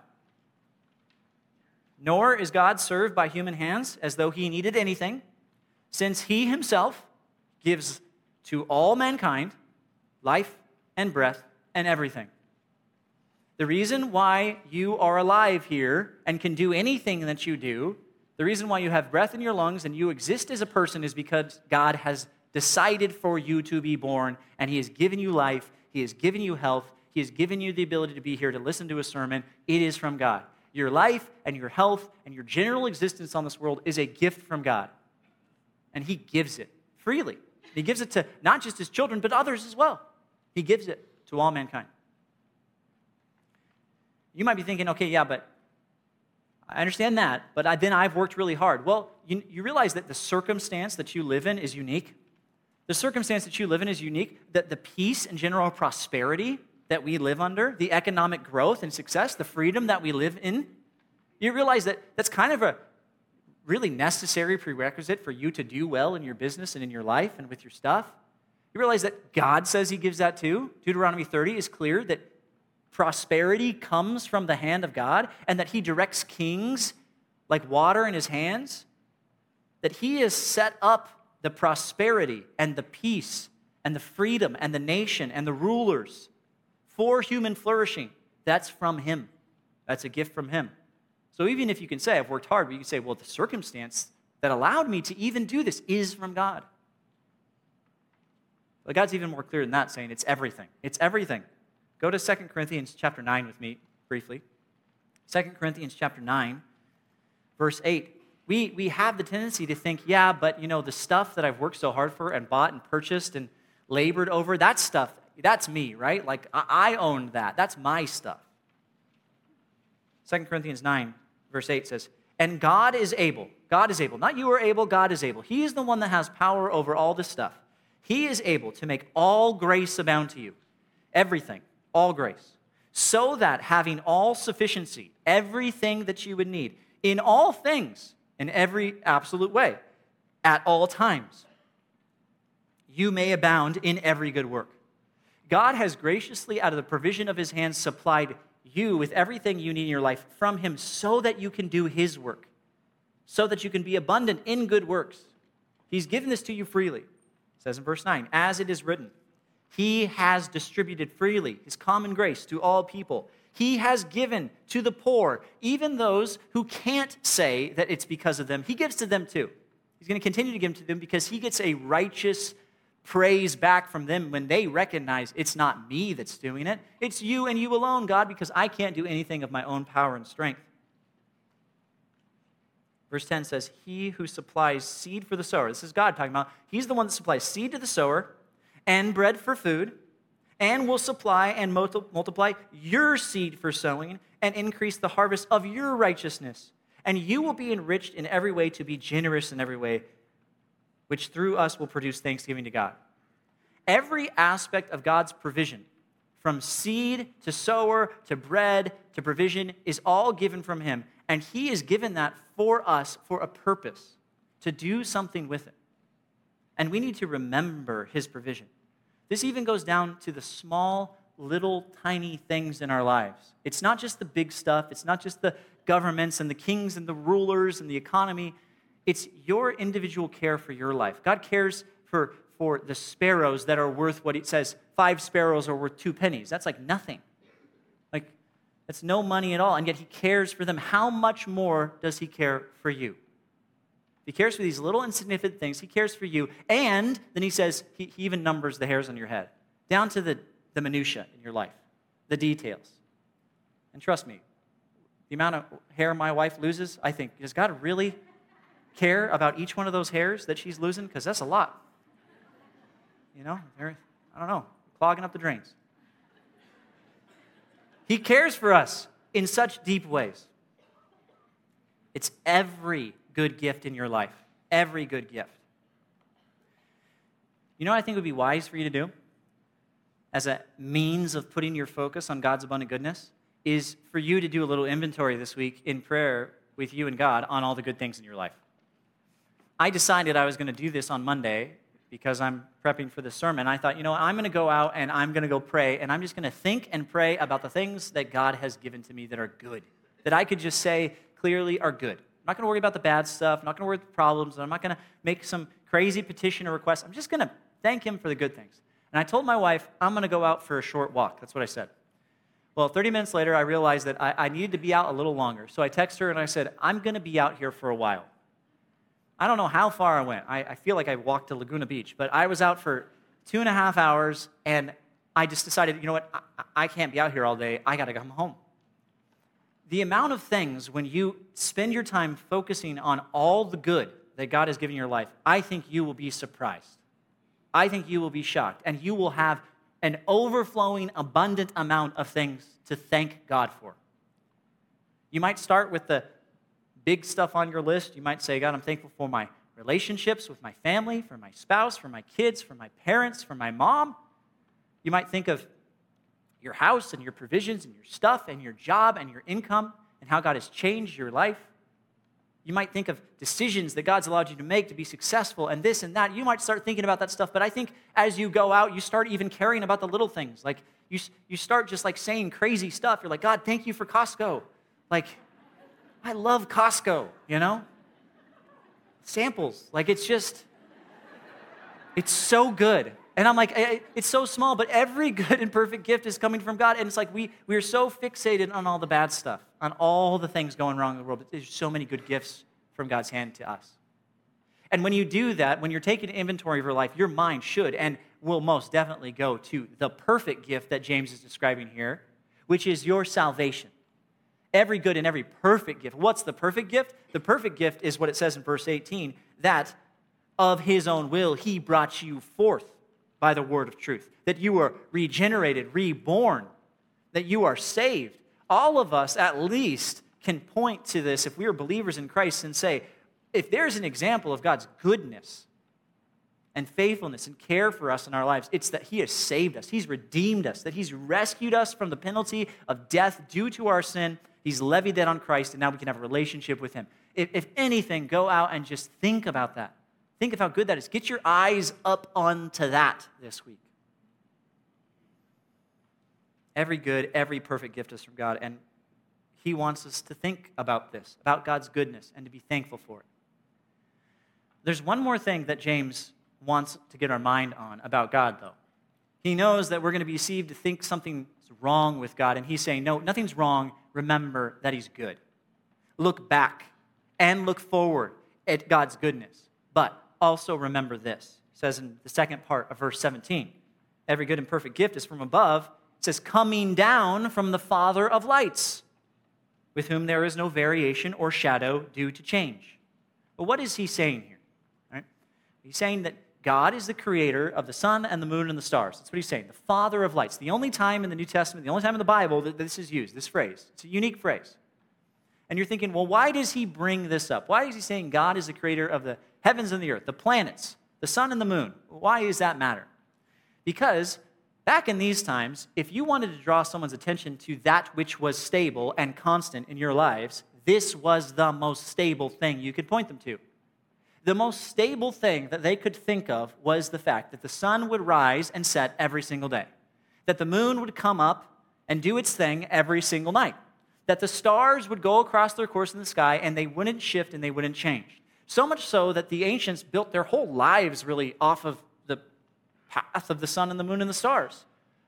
[SPEAKER 1] Nor is God served by human hands as though he needed anything, since he himself gives to all mankind life and breath and everything. The reason why you are alive here and can do anything that you do, the reason why you have breath in your lungs and you exist as a person is because God has decided for you to be born and He has given you life, He has given you health, He has given you the ability to be here to listen to a sermon. It is from God. Your life and your health and your general existence on this world is a gift from God. And He gives it freely. He gives it to not just His children, but others as well. He gives it to all mankind. You might be thinking, okay, yeah, but I understand that, but I, then I've worked really hard. Well, you, you realize that the circumstance that you live in is unique. The circumstance that you live in is unique, that the peace and general prosperity that we live under, the economic growth and success, the freedom that we live in, you realize that that's kind of a really necessary prerequisite for you to do well in your business and in your life and with your stuff. You realize that God says He gives that too? Deuteronomy 30 is clear that prosperity comes from the hand of God and that He directs kings like water in His hands. That He has set up the prosperity and the peace and the freedom and the nation and the rulers for human flourishing. That's from Him. That's a gift from Him. So even if you can say, I've worked hard, but you can say, well, the circumstance that allowed me to even do this is from God. But God's even more clear than that, saying it's everything. It's everything. Go to 2 Corinthians chapter 9 with me briefly. 2 Corinthians chapter 9, verse 8. We, we have the tendency to think, yeah, but you know, the stuff that I've worked so hard for and bought and purchased and labored over, that stuff, that's me, right? Like I, I owned that. That's my stuff. 2 Corinthians 9, verse 8 says, And God is able, God is able, not you are able, God is able. He is the one that has power over all this stuff he is able to make all grace abound to you, everything, all grace, so that having all sufficiency, everything that you would need, in all things, in every absolute way, at all times, you may abound in every good work. God has graciously, out of the provision of his hands, supplied you with everything you need in your life from him so that you can do his work, so that you can be abundant in good works. He's given this to you freely says in verse 9, as it is written, He has distributed freely His common grace to all people. He has given to the poor, even those who can't say that it's because of them. He gives to them too. He's going to continue to give to them because He gets a righteous praise back from them when they recognize it's not me that's doing it. It's you and you alone, God, because I can't do anything of my own power and strength. Verse 10 says, He who supplies seed for the sower, this is God talking about, He's the one that supplies seed to the sower and bread for food, and will supply and multiply your seed for sowing and increase the harvest of your righteousness. And you will be enriched in every way to be generous in every way, which through us will produce thanksgiving to God. Every aspect of God's provision, from seed to sower to bread to provision, is all given from Him. And He has given that for us for a purpose, to do something with it. And we need to remember His provision. This even goes down to the small, little, tiny things in our lives. It's not just the big stuff, it's not just the governments and the kings and the rulers and the economy. It's your individual care for your life. God cares for, for the sparrows that are worth what it says five sparrows are worth two pennies. That's like nothing. Like, that's no money at all. And yet He cares for them. How much more does He care for you? He cares for these little insignificant things. He cares for you. And then He says He, he even numbers the hairs on your head, down to the, the minutiae in your life, the details. And trust me, the amount of hair my wife loses, I think, does God really care about each one of those hairs that she's losing? Because that's a lot. You know, I don't know, clogging up the drains. He cares for us in such deep ways. It's every good gift in your life, every good gift. You know what I think would be wise for you to do as a means of putting your focus on God's abundant goodness? Is for you to do a little inventory this week in prayer with you and God on all the good things in your life. I decided I was going to do this on Monday because I'm prepping for the sermon. I thought, you know, I'm going to go out and I'm going to go pray, and I'm just going to think and pray about the things that God has given to me that are good, that I could just say clearly are good. I'm not going to worry about the bad stuff. I'm not going to worry about the problems. I'm not going to make some crazy petition or request. I'm just going to thank Him for the good things. And I told my wife, I'm going to go out for a short walk. That's what I said. Well, 30 minutes later, I realized that I, I needed to be out a little longer. So I texted her and I said, I'm going to be out here for a while. I don't know how far I went. I, I feel like I walked to Laguna Beach, but I was out for two and a half hours, and I just decided, you know what, I, I can't be out here all day. I got to come home. The amount of things when you spend your time focusing on all the good that God has given your life, I think you will be surprised. I think you will be shocked, and you will have an overflowing, abundant amount of things to thank God for. You might start with the big stuff on your list, you might say, God, I'm thankful for my relationships with my family, for my spouse, for my kids, for my parents, for my mom. You might think of your house and your provisions and your stuff and your job and your income and how God has changed your life. You might think of decisions that God's allowed you to make to be successful and this and that. You might start thinking about that stuff, but I think as you go out, you start even caring about the little things. Like you, you start just like saying crazy stuff. You're like, God, thank you for Costco. Like, I love Costco, you know? Samples. Like, it's just, it's so good. And I'm like, it's so small, but every (laughs) good and perfect gift is coming from God. And it's like we, we are so fixated on all the bad stuff, on all the things going wrong in the world. But there's so many good gifts from God's hand to us. And when you do that, when you're taking inventory of your life, your mind should and will most definitely go to the perfect gift that James is describing here, which is your salvation every good and every perfect gift. What's the perfect gift? The perfect gift is what it says in verse 18 that of his own will he brought you forth by the word of truth, that you are regenerated, reborn, that you are saved. All of us, at least, can point to this if we are believers in Christ and say, if there's an example of God's goodness and faithfulness and care for us in our lives, it's that He has saved us, He's redeemed us, that He's rescued us from the penalty of death due to our sin He's levied that on Christ, and now we can have a relationship with Him. If, if anything, go out and just think about that. Think of how good that is. Get your eyes up onto that this week. Every good, every perfect gift is from God, and He wants us to think about this, about God's goodness, and to be thankful for it. There's one more thing that James wants to get our mind on about God, though. He knows that we're going to be deceived to think something's wrong with God, and he's saying, No, nothing's wrong remember that He's good. Look back and look forward at God's goodness. But also remember this. It says in the second part of verse 17 every good and perfect gift is from above. It says, coming down from the Father of lights, with whom there is no variation or shadow due to change. But what is he saying here? Right? He's saying that God is the creator of the sun and the moon and the stars. That's what he's saying. The Father of lights. The only time in the New Testament, the only time in the Bible that this is used, this phrase. It's a unique phrase. And you're thinking, well, why does he bring this up? Why is he saying God is the creator of the heavens and the earth, the planets, the sun and the moon? Why does that matter? Because back in these times, if you wanted to draw someone's attention to that which was stable and constant in your lives, this was the most stable thing you could point them to. The most stable thing that they could think of was the fact that the sun would rise and set every single day, that the moon would come up and do its thing every single night, that the stars would go across their course in the sky and they wouldn't shift and they wouldn't change. So much so that the ancients built their whole lives really off of the path of the sun and the moon and the stars.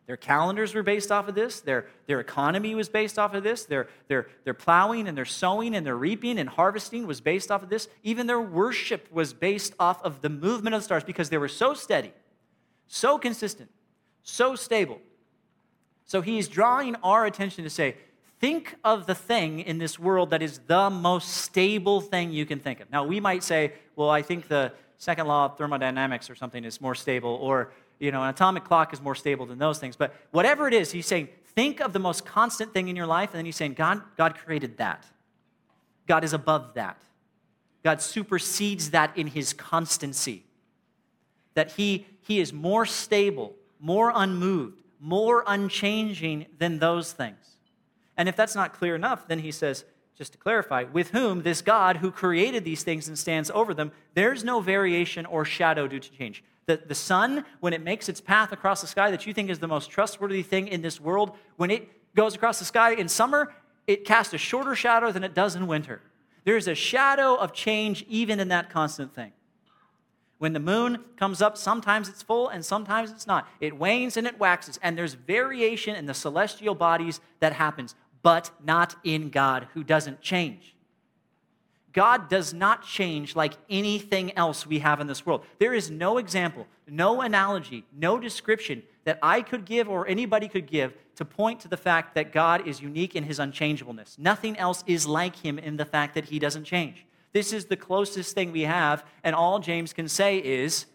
[SPEAKER 1] Their calendars were based off of this. Their, their economy was based off of this. Their, their, their plowing and their sowing and their reaping and harvesting was based off of this. Even their worship was based off of the movement of the stars because they were so steady, so consistent, so stable. So he's drawing our attention to say, think of the thing in this world that is the most stable thing you can think of. Now, we might say, well, I think the second law of thermodynamics or something is more stable, or you know, an atomic clock is more stable than those things. But whatever it is, he's saying, think of the most constant thing in your life, and then he's saying, God, God created that. God is above that. God supersedes that in his constancy. That he, he is more stable, more unmoved, more unchanging than those things. And if that's not clear enough, then he says, just to clarify, with whom this God who created these things and stands over them, there's no variation or shadow due to change. The, the sun, when it makes its path across the sky that you think is the most trustworthy thing in this world, when it goes across the sky in summer, it casts a shorter shadow than it does in winter. There's a shadow of change even in that constant thing. When the moon comes up, sometimes it's full and sometimes it's not. It wanes and it waxes, and there's variation in the celestial bodies that happens, but not in God, who doesn't change. God does not change like anything else we have in this world. There is no example, no analogy, no description that I could give or anybody could give to point to the fact that God is unique in his unchangeableness. Nothing else is like him in the fact that he doesn't change. This is the closest thing we have, and all James can say is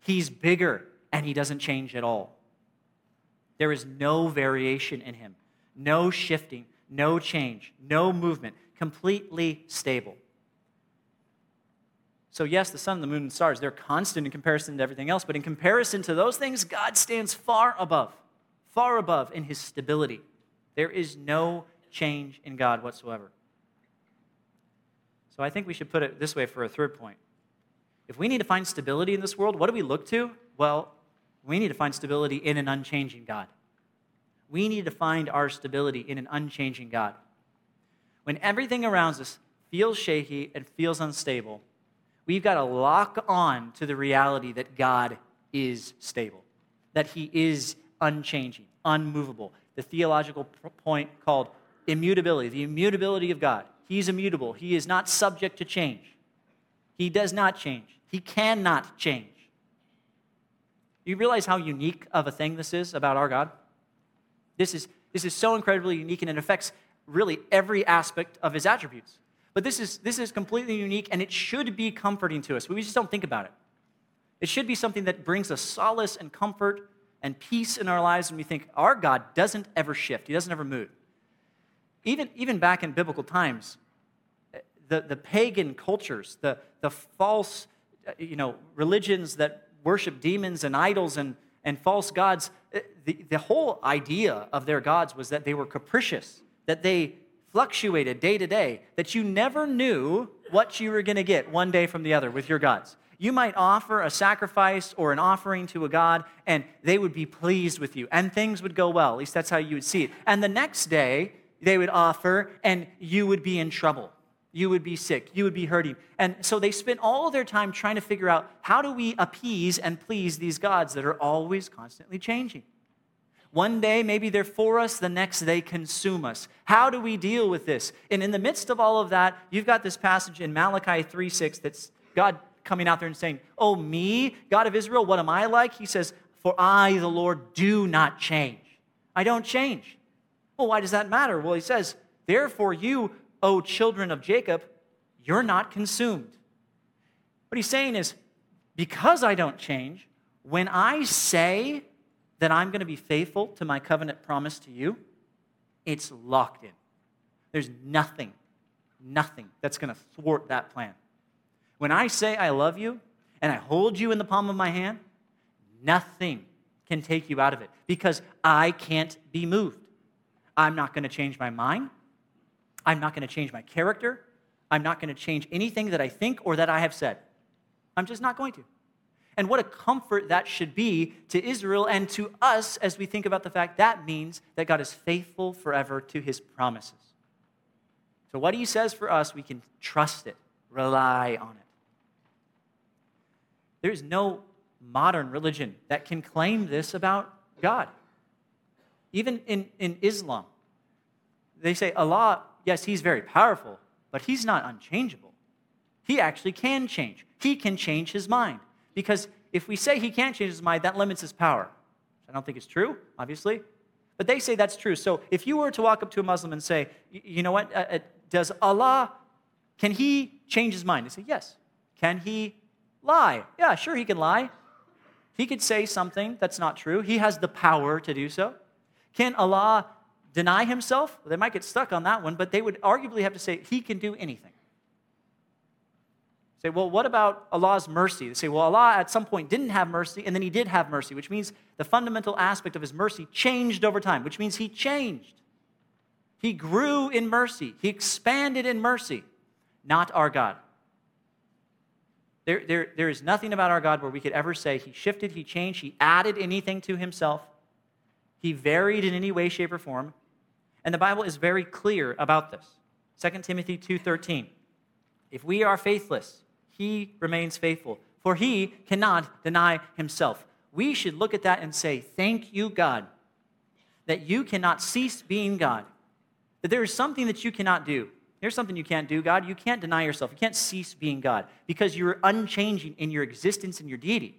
[SPEAKER 1] he's bigger and he doesn't change at all. There is no variation in him, no shifting, no change, no movement, completely stable. So, yes, the sun, the moon, and stars, they're constant in comparison to everything else, but in comparison to those things, God stands far above, far above in his stability. There is no change in God whatsoever. So, I think we should put it this way for a third point. If we need to find stability in this world, what do we look to? Well, we need to find stability in an unchanging God. We need to find our stability in an unchanging God. When everything around us feels shaky and feels unstable, we've got to lock on to the reality that God is stable, that He is unchanging, unmovable. The theological point called immutability, the immutability of God. He's immutable, He is not subject to change. He does not change, He cannot change. You realize how unique of a thing this is about our God? This is, this is so incredibly unique and it affects really every aspect of his attributes. But this is, this is completely unique and it should be comforting to us. We just don't think about it. It should be something that brings us solace and comfort and peace in our lives when we think our God doesn't ever shift, He doesn't ever move. Even, even back in biblical times, the, the pagan cultures, the, the false uh, you know, religions that worship demons and idols and, and false gods, the, the whole idea of their gods was that they were capricious, that they fluctuated day to day, that you never knew what you were going to get one day from the other with your gods. You might offer a sacrifice or an offering to a God, and they would be pleased with you, and things would go well. At least that's how you would see it. And the next day, they would offer, and you would be in trouble. You would be sick. You would be hurting. And so they spent all their time trying to figure out how do we appease and please these gods that are always constantly changing. One day, maybe they're for us, the next, they consume us. How do we deal with this? And in the midst of all of that, you've got this passage in Malachi 3 6 that's God coming out there and saying, Oh, me, God of Israel, what am I like? He says, For I, the Lord, do not change. I don't change. Well, why does that matter? Well, he says, Therefore, you, O children of Jacob, you're not consumed. What he's saying is, because I don't change, when I say that I'm going to be faithful to my covenant promise to you, it's locked in. There's nothing, nothing that's going to thwart that plan. When I say I love you and I hold you in the palm of my hand, nothing can take you out of it because I can't be moved. I'm not going to change my mind. I'm not going to change my character. I'm not going to change anything that I think or that I have said. I'm just not going to. And what a comfort that should be to Israel and to us as we think about the fact that means that God is faithful forever to his promises. So, what he says for us, we can trust it, rely on it. There is no modern religion that can claim this about God. Even in, in Islam, they say Allah, yes, he's very powerful, but he's not unchangeable. He actually can change. He can change his mind. Because if we say he can't change his mind, that limits his power. I don't think it's true, obviously. But they say that's true. So if you were to walk up to a Muslim and say, you know what, uh, uh, does Allah, can he change his mind? They say, yes. Can he lie? Yeah, sure, he can lie. He could say something that's not true. He has the power to do so. Can Allah deny himself? Well, they might get stuck on that one, but they would arguably have to say he can do anything. Say, well, what about Allah's mercy? They say, well, Allah at some point didn't have mercy, and then he did have mercy, which means the fundamental aspect of his mercy changed over time, which means he changed. He grew in mercy, he expanded in mercy, not our God. There, there, there is nothing about our God where we could ever say he shifted, he changed, he added anything to himself, he varied in any way, shape, or form. And the Bible is very clear about this. 2 Timothy 2:13. If we are faithless, he remains faithful, for he cannot deny himself. We should look at that and say, Thank you, God, that you cannot cease being God, that there is something that you cannot do. Here's something you can't do, God. You can't deny yourself. You can't cease being God because you're unchanging in your existence and your deity.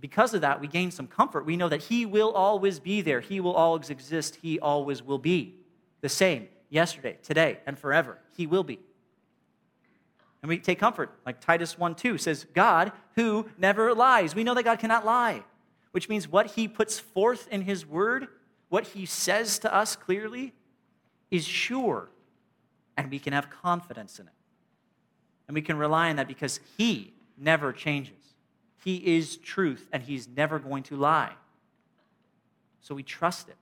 [SPEAKER 1] Because of that, we gain some comfort. We know that He will always be there. He will always exist. He always will be the same yesterday, today, and forever. He will be. And we take comfort, like Titus 1 2 says, God who never lies. We know that God cannot lie, which means what He puts forth in His word, what He says to us clearly, is sure, and we can have confidence in it. And we can rely on that because He never changes. He is truth, and He's never going to lie. So we trust it,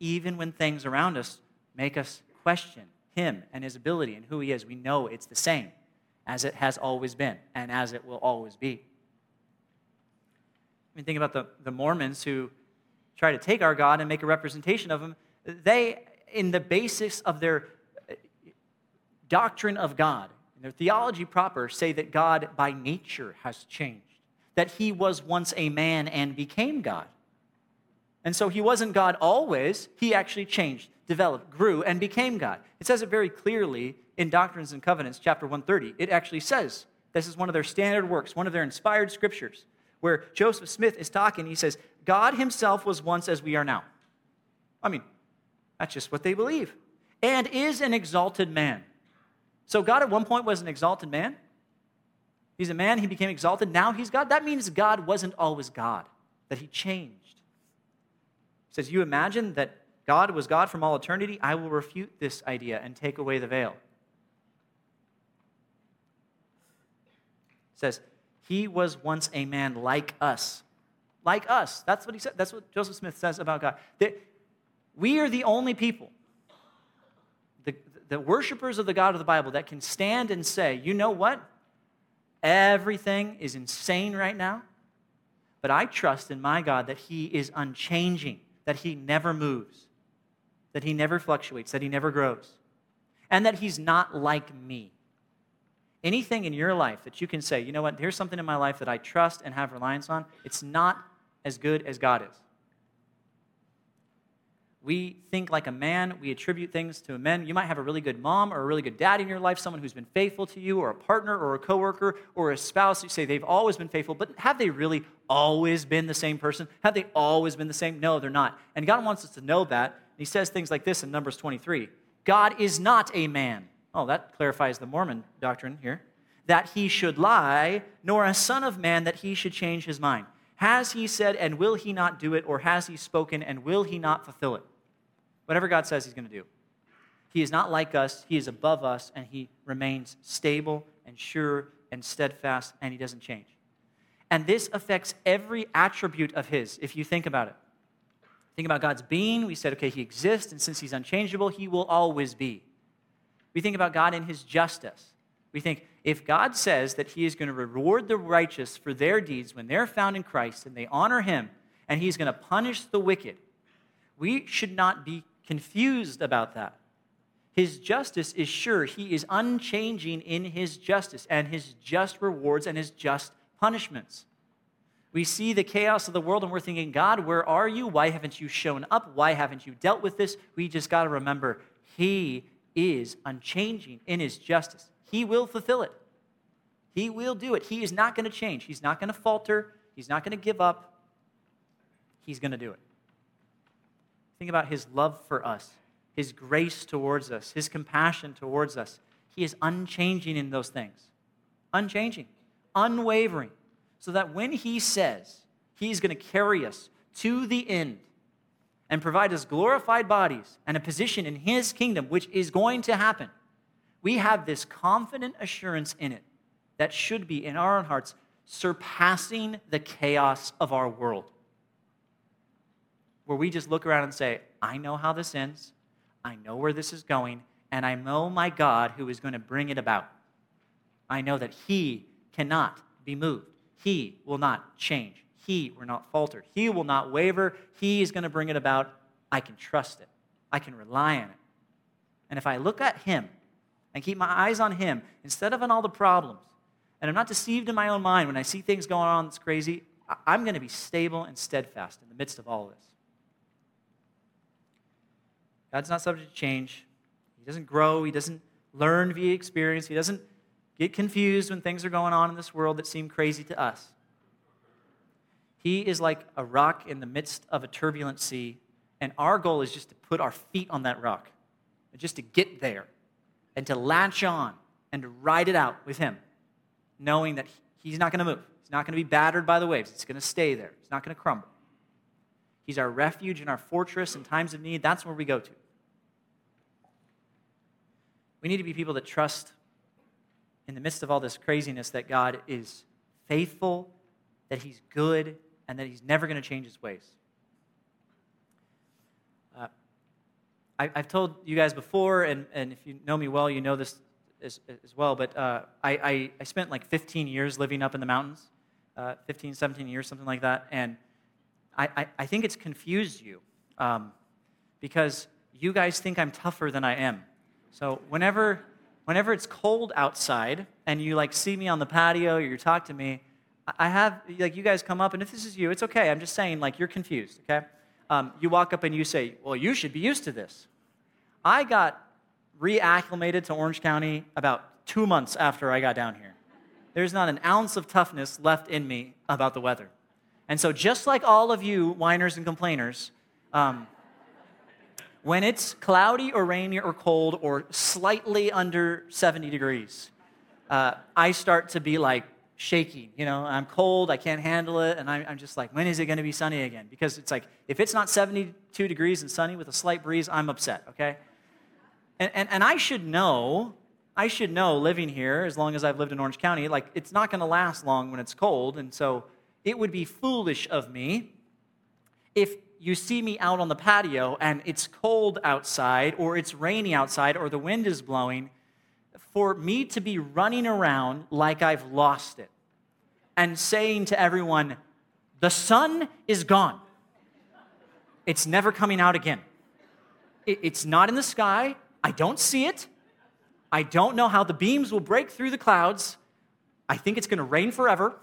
[SPEAKER 1] even when things around us make us question Him and His ability and who He is. We know it's the same as it has always been and as it will always be. I mean, think about the, the Mormons who try to take our God and make a representation of Him. They in the basis of their uh, doctrine of God, their theology proper, say that God by nature has changed, that he was once a man and became God. And so he wasn't God always, he actually changed, developed, grew, and became God. It says it very clearly in Doctrines and Covenants, chapter 130. It actually says this is one of their standard works, one of their inspired scriptures, where Joseph Smith is talking. He says, God himself was once as we are now. I mean, that's just what they believe. And is an exalted man. So God at one point was an exalted man. He's a man, he became exalted. Now he's God. That means God wasn't always God, that he changed. He says, You imagine that God was God from all eternity? I will refute this idea and take away the veil. It says, He was once a man like us. Like us. That's what he said. That's what Joseph Smith says about God. That We are the only people, the, the worshipers of the God of the Bible, that can stand and say, you know what? Everything is insane right now, but I trust in my God that He is unchanging, that He never moves, that He never fluctuates, that He never grows, and that He's not like me. Anything in your life that you can say, you know what, here's something in my life that I trust and have reliance on, it's not as good as God is. We think like a man. We attribute things to a man. You might have a really good mom or a really good dad in your life, someone who's been faithful to you, or a partner or a coworker or a spouse. You say they've always been faithful, but have they really always been the same person? Have they always been the same? No, they're not. And God wants us to know that. He says things like this in Numbers 23 God is not a man. Oh, that clarifies the Mormon doctrine here. That he should lie, nor a son of man that he should change his mind. Has he said, and will he not do it? Or has he spoken, and will he not fulfill it? Whatever God says he's going to do. He is not like us, he is above us, and he remains stable and sure and steadfast, and he doesn't change. And this affects every attribute of his, if you think about it. Think about God's being. We said, okay, he exists, and since he's unchangeable, he will always be. We think about God in his justice. We think If God says that He is going to reward the righteous for their deeds when they're found in Christ and they honor Him, and He's going to punish the wicked, we should not be confused about that. His justice is sure. He is unchanging in His justice and His just rewards and His just punishments. We see the chaos of the world and we're thinking, God, where are you? Why haven't you shown up? Why haven't you dealt with this? We just got to remember He is unchanging in His justice. He will fulfill it. He will do it. He is not going to change. He's not going to falter. He's not going to give up. He's going to do it. Think about His love for us, His grace towards us, His compassion towards us. He is unchanging in those things. Unchanging, unwavering so that when He says He's going to carry us to the end and provide us glorified bodies and a position in His kingdom, which is going to happen, we have this confident assurance in it that should be in our own hearts surpassing the chaos of our world. Where we just look around and say, I know how this ends, I know where this is going, and I know my God who is going to bring it about. I know that He cannot be moved. He will not change. He will not falter. He will not waver. He is going to bring it about. I can trust it. I can rely on it. And if I look at Him and keep my eyes on Him instead of on all the problems, and I'm not deceived in my own mind when I see things going on that's crazy, I'm going to be stable and steadfast in the midst of all this. God's not subject to change. He doesn't grow. He doesn't learn via experience. He doesn't get confused when things are going on in this world that seem crazy to us. He is like a rock in the midst of a turbulent sea, and our goal is just to put our feet on that rock, just to get there, and to latch on and to ride it out with Him, knowing that He's not going to move. He's not going to be battered by the waves. It's going to stay there. It's not going to crumble. He's our refuge and our fortress in times of need. That's where we go to. We need to be people that trust in the midst of all this craziness that God is faithful, that He's good, and that He's never going to change His ways. Uh, I, have told you guys before, and, and if you know me well, you know this as, as well, but uh, I, I, I, spent like 15 years living up in the mountains, uh, 15, 17 years, something like that, and I, I, I think it's confused you um, because you guys think I'm tougher than I am. So whenever whenever it's cold outside and you like see me on the patio or you talk to me, I have like you guys come up and if this is you, it's okay. I'm just saying like you're confused. Okay, um, you walk up and you say, "Well, you should be used to this." I got reacclimated to Orange County about two months after I got down here. There's not an ounce of toughness left in me about the weather. And so, just like all of you whiners and complainers, um, when it's cloudy or rainy or cold or slightly under 70 degrees, uh, I start to be like shaking. You know, I'm cold, I can't handle it, and I'm, I'm just like, when is it going to be sunny again? Because it's like, if it's not 72 degrees and sunny with a slight breeze, I'm upset, okay? And, and, and I should know, I should know living here, as long as I've lived in Orange County, like, it's not going to last long when it's cold, and so it would be foolish of me if you see me out on the patio and it's cold outside, or it's rainy outside, or the wind is blowing, for me to be running around like I've lost it and saying to everyone, the sun is gone. It's never coming out again. It's not in the sky. I don't see it. I don't know how the beams will break through the clouds. I think it's going to rain forever.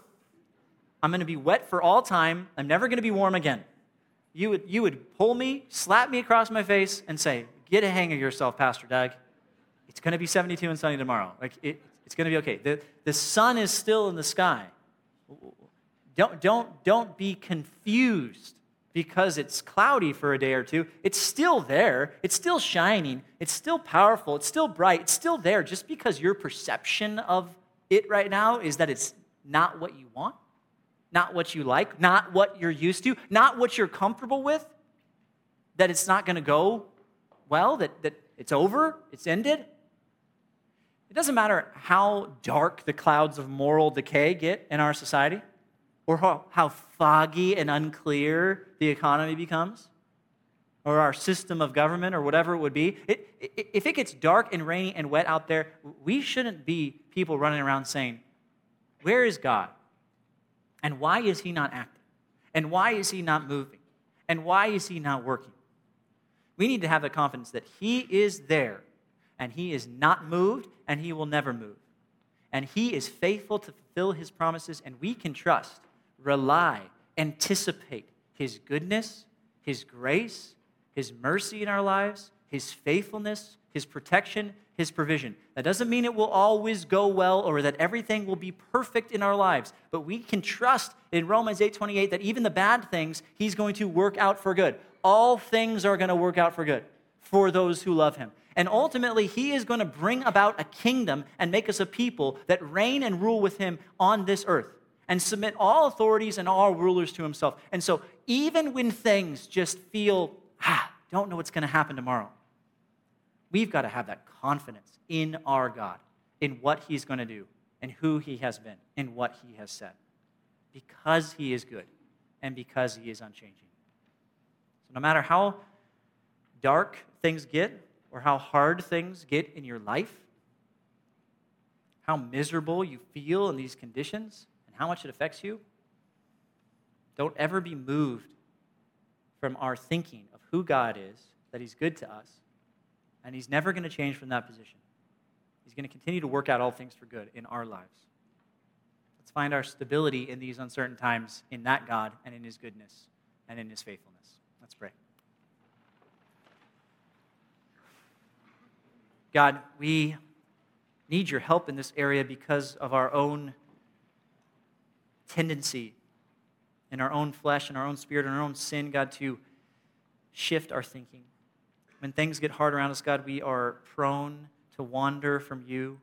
[SPEAKER 1] I'm going to be wet for all time. I'm never going to be warm again you would, you would pull me, slap me across my face, and say, Get a hang of yourself, Pastor Doug. It's going to be 72 and sunny tomorrow. Like, it, it's going to be okay. The, the sun is still in the sky. Don't, don't, don't be confused because it's cloudy for a day or two. It's still there. It's still shining. It's still powerful. It's still bright. It's still there. Just because your perception of it right now is that it's not what you want not what you like, not what you're used to, not what you're comfortable with, that it's not going to go well, that, that it's over, it's ended. It doesn't matter how dark the clouds of moral decay get in our society or how, how foggy and unclear the economy becomes. or our system of government or whatever it would be, it, it, if it gets dark and rainy and wet out there, we shouldn't be people running around saying, Where is God? And why is he not acting? And why is he not moving? And why is he not working? We need to have the confidence that he is there and he is not moved and he will never move. And he is faithful to fulfill his promises, and we can trust, rely, anticipate his goodness, his grace, his mercy in our lives, his faithfulness, his protection, his provision. That doesn't mean it will always go well or that everything will be perfect in our lives, but we can trust in Romans 8:28 that even the bad things he's going to work out for good. All things are going to work out for good for those who love him. And ultimately, he is going to bring about a kingdom and make us a people that reign and rule with him on this earth and submit all authorities and all rulers to himself. And so, even when things just feel, ah, don't know what's going to happen tomorrow, we've got to have that confidence in our God, in what he's going to do, and who he has been, in what he has said, because he is good and because he is unchanging. So, no matter how dark things get, or how hard things get in your life, how miserable you feel in these conditions, and how much it affects you, don't ever be moved from our thinking of who God is, that He's good to us, and He's never going to change from that position. He's going to continue to work out all things for good in our lives. Let's find our stability in these uncertain times in that God and in His goodness and in His faithfulness. Let's pray. God, we need your help in this area because of our own tendency in our own flesh and our own spirit and our own sin, God, to shift our thinking. When things get hard around us, God, we are prone to wander from you,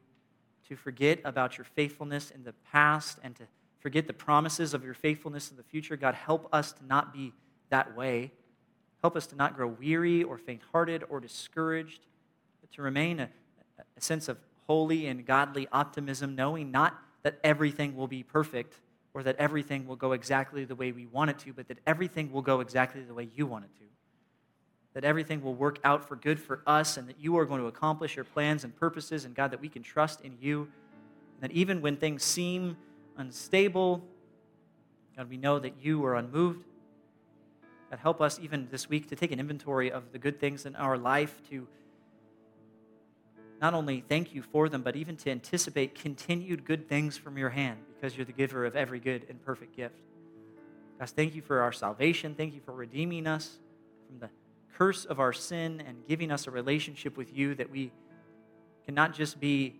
[SPEAKER 1] to forget about your faithfulness in the past, and to forget the promises of your faithfulness in the future. God, help us to not be that way. Help us to not grow weary or faint hearted or discouraged to remain a, a sense of holy and godly optimism, knowing not that everything will be perfect or that everything will go exactly the way we want it to, but that everything will go exactly the way you want it to. That everything will work out for good for us, and that you are going to accomplish your plans and purposes, and God, that we can trust in you. And that even when things seem unstable, God, we know that you are unmoved. God, help us even this week to take an inventory of the good things in our life, to not only thank you for them, but even to anticipate continued good things from your hand because you're the giver of every good and perfect gift. God, thank you for our salvation. Thank you for redeeming us from the curse of our sin and giving us a relationship with you that we cannot just be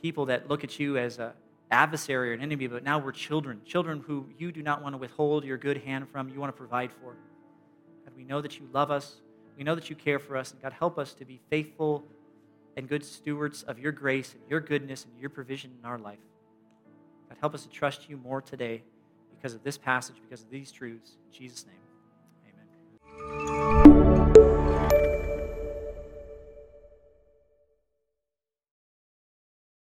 [SPEAKER 1] people that look at you as an adversary or an enemy, but now we're children, children who you do not want to withhold your good hand from, you want to provide for. God, we know that you love us. We know that you care for us. And God, help us to be faithful and good stewards of your grace and your goodness and your provision in our life. God, help us to trust you more today because of this passage, because of these truths. In Jesus' name.